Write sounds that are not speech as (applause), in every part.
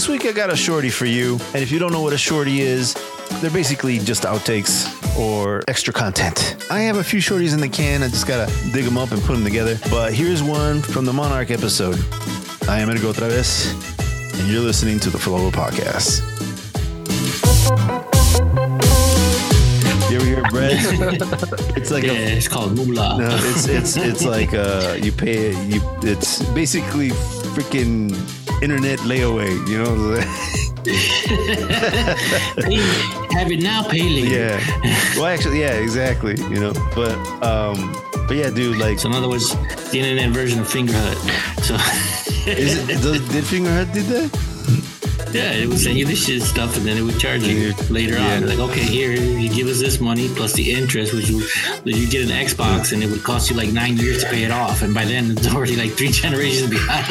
this week I got a shorty for you. And if you don't know what a shorty is, they're basically just outtakes or extra content. I have a few shorties in the can. I just gotta dig them up and put them together. But here's one from the Monarch episode. I am Edgar otra vez, and you're listening to the Flow Podcast. You ever hear bread? (laughs) it's like Yeah, a it's called moolah. no, it's it's it's like uh you pay it. you it's basically freaking internet layaway, you know? (laughs) Have it now, pay later. yeah. Well actually yeah, exactly, you know. But um but yeah, dude, like So in other words, the internet version of Fingerhut. So (laughs) is it does, did Fingerhut did that? yeah, it would send you this shit stuff, and then it would charge you later Yeah. on. Like, okay, here you give us this money plus the interest, which you you get an Xbox, and it would cost you like nine years to pay it off, and by then it's already like three (laughs) generations behind.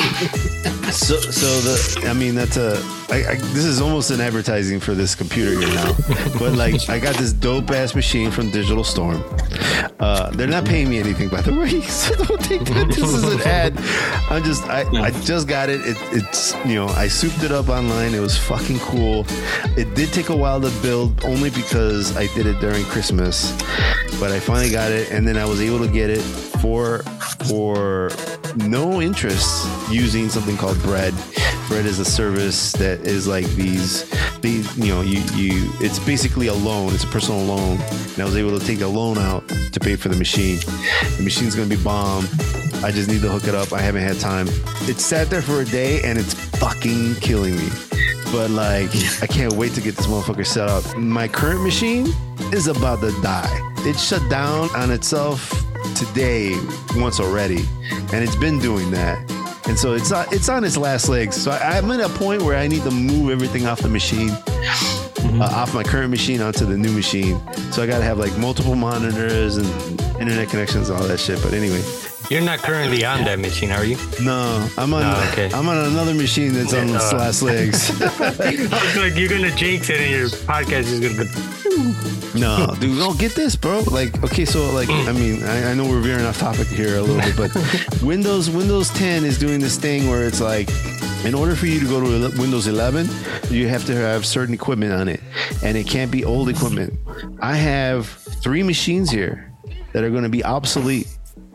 So so the I mean that's a I, I, this is almost an advertising for this computer here now. but like I got this dope ass machine from Digital Storm. Uh, they're not paying me anything by the way, (laughs) so don't take that. This is an ad. I'm just I, I just got it. it. It's you know I souped it up online. It was fucking cool. It did take a while to build only because I did it during Christmas, but I finally got it and then I was able to get it for for no interest using something called bread. Bread is a service that is like these these you know you you it's basically a loan. It's a personal loan. And i was able to take a loan out to pay for the machine. The machine's gonna be bomb. I just need to hook it up. I haven't had time. It sat there for a day and it's fucking killing me. But like i can't wait to get this motherfucker set up. My current machine is about to die. It shut down on itself today once already and it's been doing that and so it's on, it's on its last legs so I, i'm at a point where i need to move everything off the machine uh, off my current machine onto the new machine so i gotta have like multiple monitors and internet connections and all that shit but anyway You're not currently on that machine, are you? no i'm on Oh, okay. i'm on another machine that's on its Uh. last legs (laughs) I was like, you're gonna jinx it, and your podcast is gonna go. No, dude, no, get this, bro. Like, okay, so like, I mean, I, I know we're veering off topic here a little bit, but (laughs) Windows Windows 10 is doing this thing where it's like, in order for you to go to Windows 11, you have to have certain equipment on it, and it can't be old equipment. I have three machines here that are going to be obsolete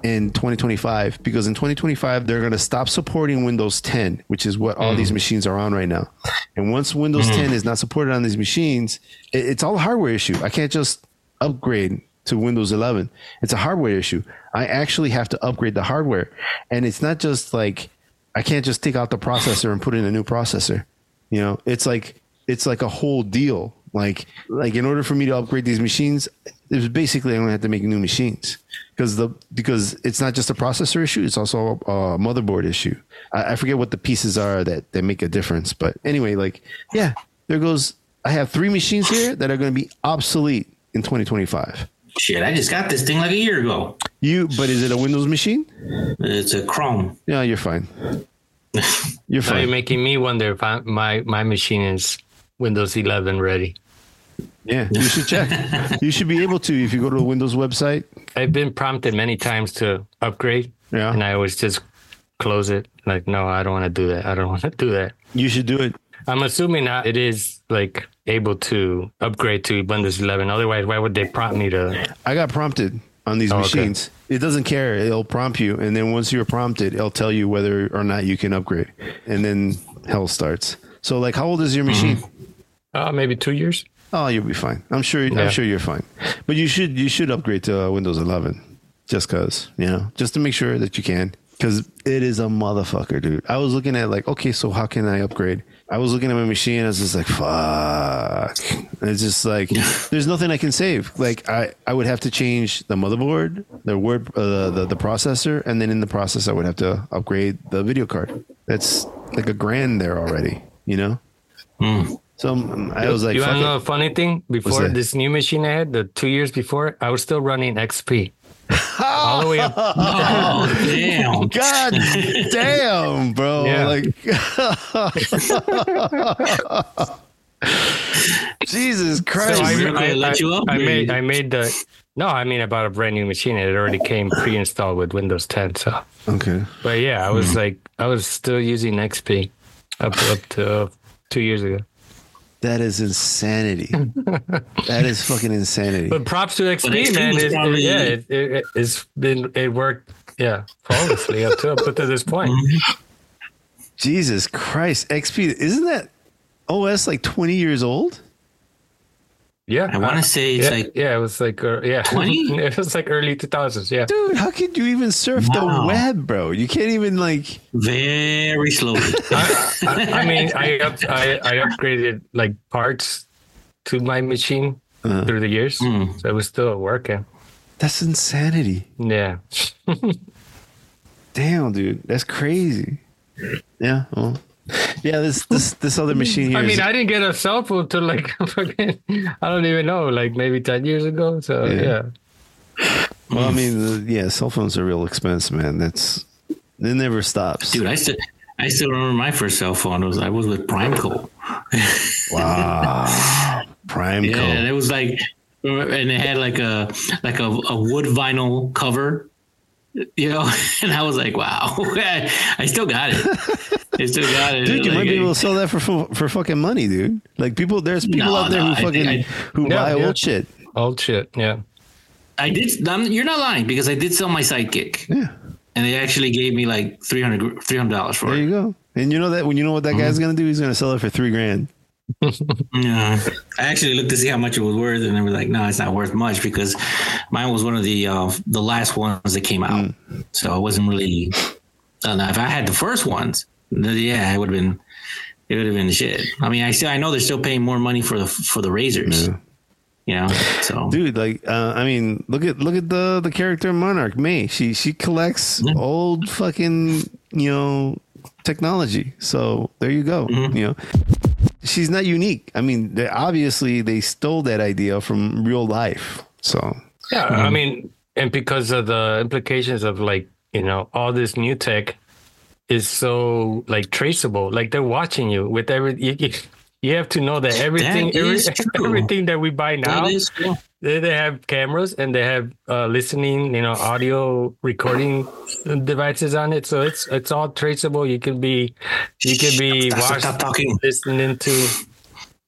in 2025 because in 2025 they're going to stop supporting Windows 10, which is what all these mm. machines are on right now. And once Windows mm-hmm. 10 is not supported on these machines, it, it's all a hardware issue. I can't just upgrade to Windows 11. It's a hardware issue. I actually have to upgrade the hardware, and it's not just like I can't just take out the processor and put in a new processor. You know, it's like it's like a whole deal. Like like in order for me to upgrade these machines, there's basically I only gonna have to make new machines because the because it's not just a processor issue, it's also a, motherboard issue. I, I forget what the pieces are that that make a difference, but anyway, like yeah, there goes. I have three machines here that are going to be obsolete in 2025. Shit, I just got this thing like a year ago. You, but is it a Windows machine? It's a Chrome. Yeah, you're fine. (laughs) You're Now you're making me wonder if I, my my machine is Windows 11 ready. Yeah, you should check. (laughs) you should be able to if you go to a Windows website. I've been prompted many times to upgrade, Yeah. and I always just close it. Like, no, I don't want to do that. I don't (laughs) want to do that. You should do it. I'm assuming that it is like able to upgrade to Windows 11. Otherwise, why would they prompt me to? I got prompted on these Oh, okay. machines. It doesn't care. It'll prompt you, and then once you're prompted, it'll tell you whether or not you can upgrade, and then hell starts. So, like, how old is your machine? Uh, maybe two years. Oh, you'll be fine. I'm sure. Yeah. I'm sure you're fine. But you should you should upgrade to uh, Windows 11, just cause you know, just to make sure that you can, because it is a motherfucker, dude. I was looking at like, okay, so how can I upgrade? I was looking at my machine. I was just like, fuck. And it's just like, (laughs) there's nothing I can save. Like, I I would have to change the motherboard, the word, uh, the the processor, and then in the process, I would have to upgrade the video card. That's like a grand there already, you know. So um, I was like, you want to know a funny thing? Before this new machine I had, the two years before, I was still running XP. (laughs) All the way up. Oh (laughs) damn! (laughs) God damn, bro. Yeah. Like Jesus Christ. So I- I, Miracle let you I made I made the no, I mean about a brand new machine. It already came pre-installed with Windows 10. So, okay. but yeah, I Hmm. was like, I was still using XP up up to two years ago. That is insanity. that is fucking insanity. But props to XP, XP man. was It, it- probably- yeah, it, it, it's been it worked. Yeah, flawlessly up to up to this point. Jesus Christ, XP isn't that OS like 20 years old? Yeah, I want to say it's yeah, like yeah, it was like uh, yeah, (laughs) 20? it was like early two thousands. Yeah, Dude, how could you even surf the web, bro? You can't even like very slowly. (laughs) I, I, I mean, I, up, I I upgraded like parts to my machine Uh. through the years, Mm. so it was still working. that's insanity. Yeah, (laughs) Damn, dude, that's crazy. Yeah, well, yeah. This this this other machine here. I mean, is- I didn't get a cell phone till like (laughs) fucking, I don't even know, like maybe ten years ago. So Yeah. yeah, well, I mean, the, yeah, cell phones are real expense, man. That's it never stops. Dude, I still I still remember my first cell phone. It was I was with Primeco. (laughs) Wow, Prime Yeah, and it was like, and it had like a like a, a wood vinyl cover, you know. (laughs) And I was like, wow, (laughs) I still got it. (laughs) I still got it. Dude, you Like, might be able to sell that for for fucking money, dude. Like people, there's people No, out there no, who I think fucking I- who Yeah, buy yeah. old shit. old shit. Yeah, I did. I'm, you're not lying because I did sell my sidekick, Yeah, and they actually gave me like 300 dollars for there it. There you go. And you know that when you know what that Mm-hmm. guy's gonna do, he's gonna sell it for three grand. Yeah, I actually looked to see how much it was worth, and they were like, "No, it's not worth much because mine was one of the uh, the last ones that came out, so it wasn't really." Uh, if I had the first ones, then yeah, it would have been it would have been shit. I mean, I still I know they're still paying more money for the for the Razrs, Yeah. you know. So Dude, like, uh, I mean, look at look at the the character Monarch May. She she collects Yeah. old fucking you know technology. So there you go. Mm-hmm. You know, she's not unique. I mean, they, obviously they stole that idea from real life. So yeah. I mm-hmm. mean, and because of the implications of like you know all this new tech is so like traceable. Like they're watching you with every. You, you, you have to know that everything, That every, is (laughs) true. everything that we buy now, that is cool. They, they have cameras and they have uh, listening, you know, audio recording devices on it. So it's it's all traceable. You can be you can be Stop, stop, watched, stop talking. listening to,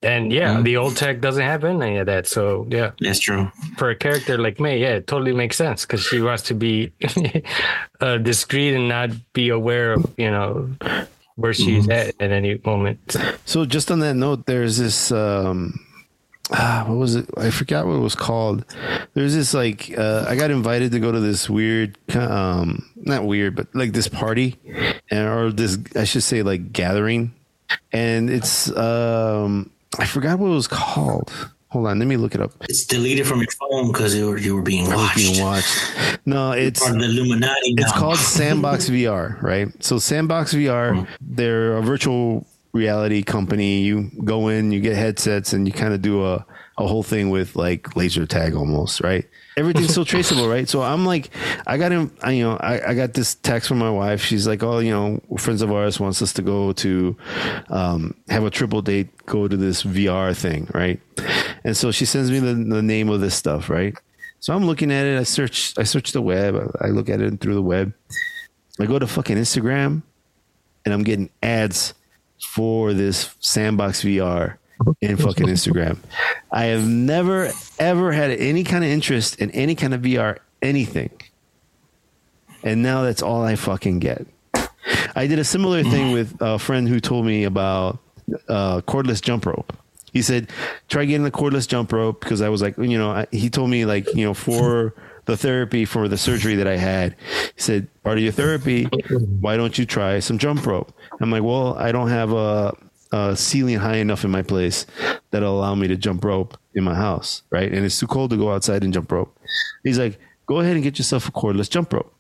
and yeah, Mhm. the old tech doesn't have any of that. So yeah, That's true. for a character like me, yeah, it totally makes sense because she wants to be (laughs) uh, discreet and not be aware of you know where she's at at any moment. So just on that note, there's this um ah, what was it? I forgot what it was called. There's this like uh, I got invited to go to this weird um not weird, but like this party and or this I should say like gathering. And it's um I forgot what it was called. Hold on, let me look it up. It's deleted from your phone because you were you were being watched. being watched. (laughs) No, it's Part of the Illuminati. it's called Sandbox (laughs) VR, right? So Sandbox VR, they're a virtual reality company. You go in, you get headsets, and you kind of do a, a whole thing with like laser tag almost, right? Everything's so (laughs) traceable, right? So I'm like, I got him, I, you know, I, I got this text from my wife. She's like, oh, you know, friends of ours wants us to go to um, have a triple date, go to this VR thing, right? And so she sends me the, the name of this stuff, right? So I'm looking at it. I search. I search the web. I look at it through the web. I go to fucking Instagram, and I'm getting ads for this Sandbox VR in fucking Instagram. I have never ever had any kind of interest in any kind of VR anything, and now that's all I fucking get. I did a similar thing (sighs) with a friend who told me about uh, cordless jump rope. He said, try getting the cordless jump rope because I was like, you know, I, he told me like, you know, for the therapy for the surgery that I had, he said, part of your therapy, why don't you try some jump rope? I'm like, well, I don't have a, a ceiling high enough in my place that'll allow me to jump rope in my house, right? And it's too cold to go outside and jump rope. He's like, go ahead and get yourself a cordless jump rope.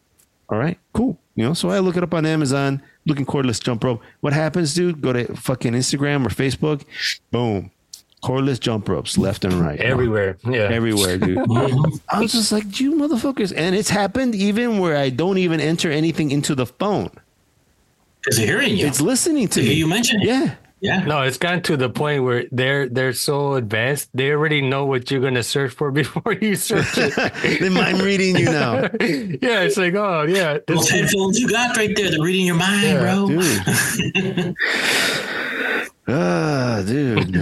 All right, cool. You know, so I look it up on Amazon, looking cordless jump rope. What happens, dude? Go to fucking Instagram or Facebook, boom, cordless jump ropes left and right, Everywhere, yeah. everywhere, dude. (laughs) Mm-hmm. I was just like, you motherfuckers, and it's happened even where I don't even enter anything into the phone. Because they're hearing you. It's listening to you. me. you mentioned it. Yeah, Yeah. No, it's gotten to the point where they're they're so advanced. They already know what you're gonna search for (laughs) before you search it. (laughs) they mind reading you now, yeah, it's like, oh yeah, Those headphones you got right there, they're reading your mind, Yeah, bro. Ah, dude.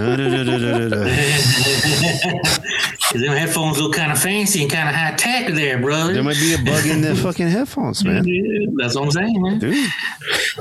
(laughs) Cause them headphones look kind of fancy and kind of high tech there, brother. There might be a bug in the (laughs) fucking headphones, man. Yeah, That's what I'm saying, man. Dude.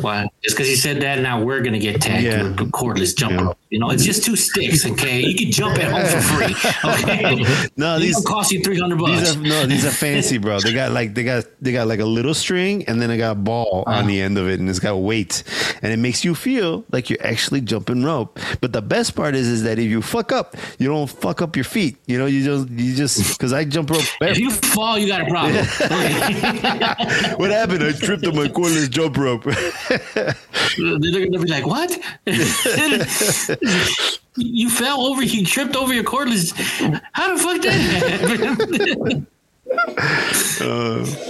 Why? Just because you said that, now we're gonna get tagged Yeah. with cordless jump Yeah. rope. You know, it's just two sticks. Okay, you can jump at home for free. (laughs) Okay, No, these don't cost you three hundred bucks. these are no, these are fancy, bro. They got like they got they got like a little string and then they got a ball uh-huh. on the end of it and it's got weight. And it makes you feel like you're actually jumping rope. But the best part is is that if you fuck up, you don't fuck up your feet. You know, you just you just because I jump rope if you fall, you got a problem. (laughs) what happened? I tripped on my cordless jump rope. (laughs) They're gonna be like, "What? (laughs) you fell over? You tripped over your cordless? How the fuck did that happen?"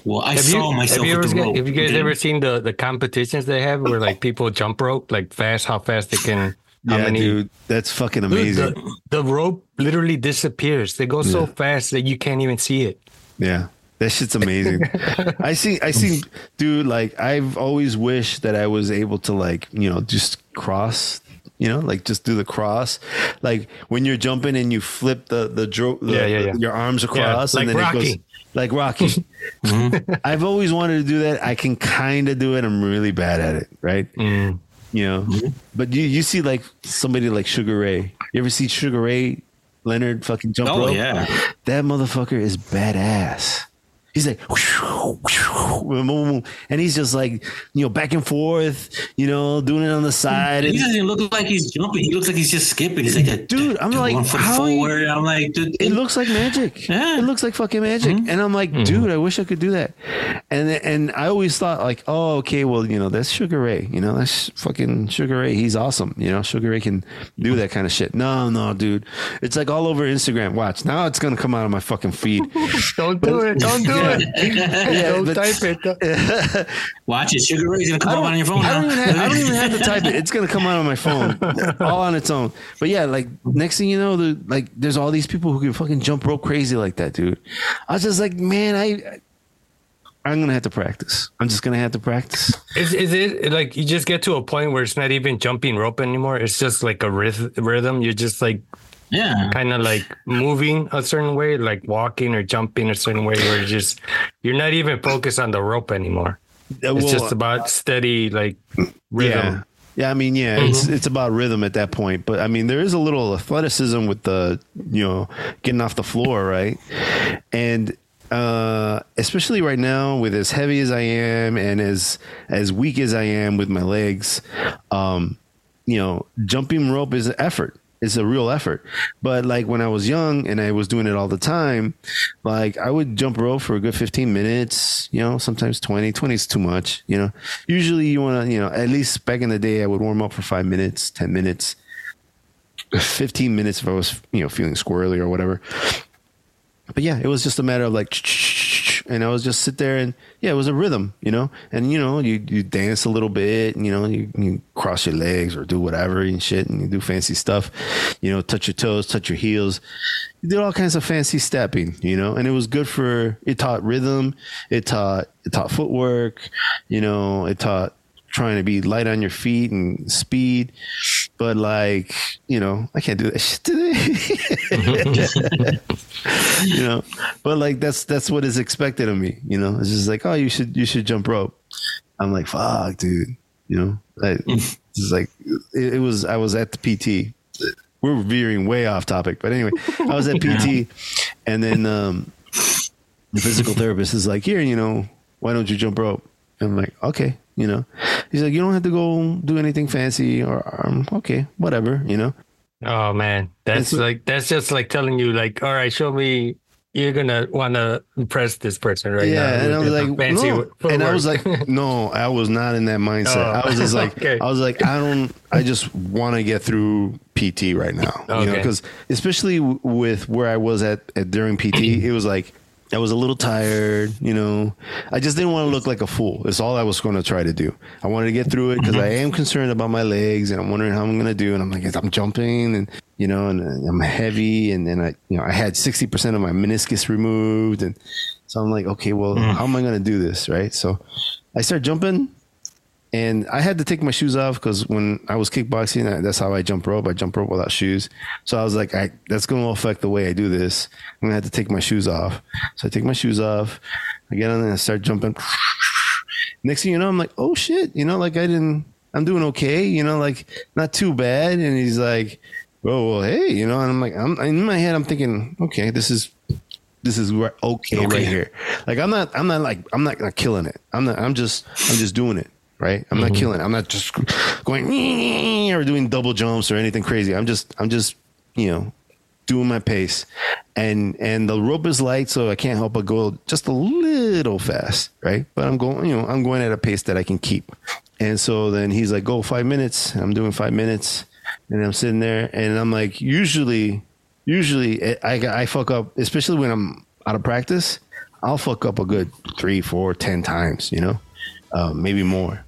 well, I Have saw you, myself have you, ever, rope. have you guys ever seen the, the competitions they have where like people jump rope like fast, how fast they can, how yeah, many dude, that's fucking Dude, amazing. the, the rope literally disappears. They go so fast that you can't even see it. Yeah. That shit's amazing. (laughs) I see I see dude like I've always wished that I was able to like, you know, just cross, you know, like just do the cross. Like when you're jumping and you flip the the, dro- the Yeah, yeah, yeah. your arms across like and then it goes like Rocky. (laughs) Mm-hmm. I've always wanted to do that. I can kind of do it. I'm really bad at it, right? Mm. You know. But you you see like somebody like Sugar Ray. You ever see Sugar Ray Leonard fucking jump Oh rope? yeah, That motherfucker is badass. He's like, and he's just like, you know, back and forth, you know, doing it on the side. he doesn't even look like he's jumping. He looks like he's just skipping. He's like, a, Dude, I'm like, one foot how you- forward. I'm like, dude, it looks like magic. Yeah. It looks like fucking magic. Mm-hmm. And I'm like, mm-hmm. dude, I wish I could do that. And and I always thought like, oh, okay, well, you know, that's Sugar Ray. You know, that's fucking Sugar Ray. He's awesome. You know, Sugar Ray can do that kind of shit. No, no, dude. It's like all over Instagram. Watch. Now it's gonna come out of my fucking feed. (laughs) Don't do it. Don't do it. (laughs) (laughs) don't but- type it. (laughs) watch it. Sugar Ray's gonna I come don't, up on your phone. I don't, now. even have, I don't even have to type it. (laughs) It's gonna come out on my phone, all on its own. But yeah, like next thing you know, the, like there's all these people who can fucking jump rope crazy like that, dude. I was just like, man, I, I'm gonna have to practice. I'm just gonna have to practice. Is, is it like you just get to a point where it's not even jumping rope anymore? It's just like a ryth- rhythm. You're just like yeah. kind of like moving a certain way, like walking or jumping a certain way, where you're just you're not even focused on the rope anymore. Uh, It's well, just about steady like yeah. rhythm. Yeah, I mean, yeah, it's it's about rhythm at that point. But I mean, there is a little athleticism with the you know getting off the floor, right? And uh, especially right now, with as heavy as I am and as as weak as I am with my legs, um, you know, jumping rope is an effort. It's a real effort. But like when I was young and I was doing it all the time, like I would jump rope for a good 15 minutes, you know, sometimes 20. 20 is too much, you know. Usually you want to, you know, at least back in the day, I would warm up for five minutes, 10 minutes, 15 minutes if I was, you know, feeling squirrely or whatever. But yeah, it was just a matter of like, and I was just sit there and yeah, it was a rhythm, you know. And you know, you you dance a little bit, and, you know, you, you cross your legs or do whatever and shit, and you do fancy stuff, you know, touch your toes, touch your heels. You did all kinds of fancy stepping, you know, and it was good for it taught rhythm, it taught it taught footwork, you know, it taught trying to be light on your feet and speed. But like, you know, I can't do that shit today. (laughs) you know, but like that's that's what is expected of me. You know, it's just like, oh, you should you should jump rope. I'm like, fuck, dude. You know, I, it's like it, it was. I was at the PT. We're veering way off topic, but anyway, I was at PT, and then um, the physical therapist is like, here, you know, why don't you jump rope? And I'm like, okay, you know. He's like, you don't have to go do anything fancy, or um, okay, whatever, you know. Oh man, that's That's- like that's just like telling you like, all right, show me. You're gonna want to impress this person right now. yeah, and I was like, fancy no. and I was like, (laughs) no, I was not in that mindset. Oh. I was just like, (laughs) Okay. I was like, I don't, I just want to get through PT right now, you know, Okay. because especially with where I was at, at during PT, (clears throat) it was like. I was a little tired, you know. I just didn't want to look like a fool. It's all I was going to try to do. I wanted to get through it because I am concerned about my legs and I'm wondering how I'm going to do. And I'm like, I'm jumping and, you know, and uh, I'm heavy. And then I, you know, I had 60% of my meniscus removed. And so I'm like, okay, well, how am I going to do this? Right. So I start jumping and I had to take my shoes off because when I was kickboxing, that's how I jump rope. I jump rope without shoes. So I was like, I, that's going to affect the way I do this. I'm going to have to take my shoes off. So I take my shoes off. I get on there and I start jumping. Next thing you know, I'm like, oh shit, you know, like I didn't, I'm doing okay, you know, like not too bad. And he's like, oh, well, hey, you know, and I'm like, I'm in my head, I'm thinking, okay, this is this is okay, okay, right here. Like I'm not I'm not like I'm not, not killing it. I'm not I'm just I'm just doing it. Right. I'm mm-hmm. not killing. I'm not just going or doing double jumps or anything crazy. I'm just I'm just, you know, doing my pace. And and the rope is light, so I can't help but go just a little fast, right? But I'm going, you know, I'm going at a pace that I can keep. And so then he's like, go five minutes. I'm doing five minutes. And I'm sitting there and I'm like, usually usually I, I fuck up, especially when I'm out of practice. I'll fuck up a good three, four, ten times, you know, uh, maybe more.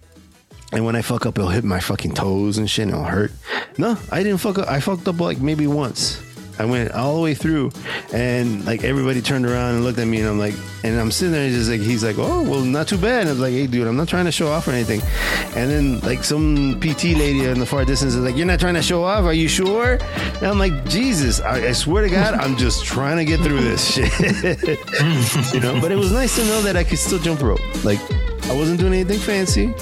And when I fuck up, it'll hit my fucking toes and shit, and it'll hurt. No, I didn't fuck up. I fucked up like maybe once. I went all the way through, and like everybody turned around and looked at me, and I'm like, and I'm sitting there, just like he's like, oh well, not too bad. And I was like, hey, dude, I'm not trying to show off or anything. And then like some PT lady in the far distance is like, you're not trying to show off, are you sure? And I'm like, Jesus, I, I swear to God, I'm just trying to get through this (laughs) shit, you know. But it was nice to know that I could still jump rope. Like I wasn't doing anything fancy,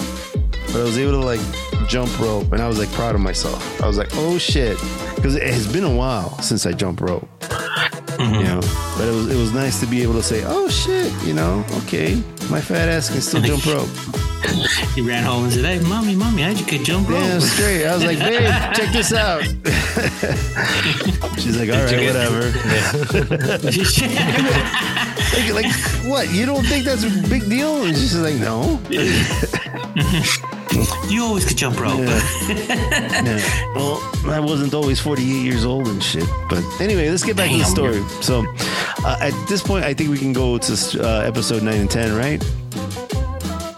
but I was able to like jump rope, and I was like proud of myself. I was like, oh shit because it has been a while since I jump rope. Mm-hmm. You know, but it was it was nice to be able to say, "Oh shit," you know, okay, my fat ass can still jump rope. (laughs) he ran home and said, "Hey, mommy, mommy, I could jump rope." Yeah, straight. I was like, (laughs) "Babe, check this out." (laughs) She's like, "All right, whatever." like, like, what? You don't think that's a big deal? She's like, "No." You always could jump rope. Yeah. (laughs) yeah. Well, I wasn't always 48 years old and shit. But anyway, let's get back Damn, to the story. So uh, at this point, I think we can go to uh, episode 9 and 10, right?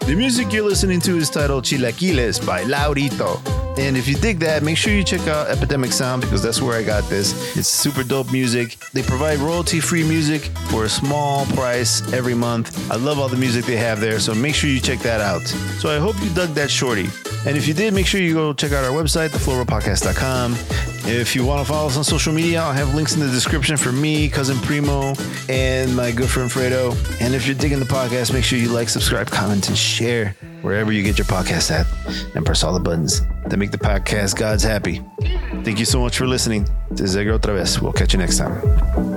The music you're listening to is titled Chilaquiles by Lawd Ito. And if you dig that, make sure you check out Epidemic Sound because that's where I got this. It's super dope music. They provide royalty free music for a small price every month. I love all the music they have there, so make sure you check that out. So I hope you dug that shorty. And if you did, make sure you go check out our website, theflowrollpodcast.com. If you want to follow us on social media, I'll have links in the description for me, cousin Primo, and my good friend Fredo. And if you're digging the podcast, make sure you like, subscribe, comment, and share wherever you get your podcast at, and press all the buttons that make the podcast gods happy. Thank you so much for listening. This is Edgar otra vez. We'll catch you next time.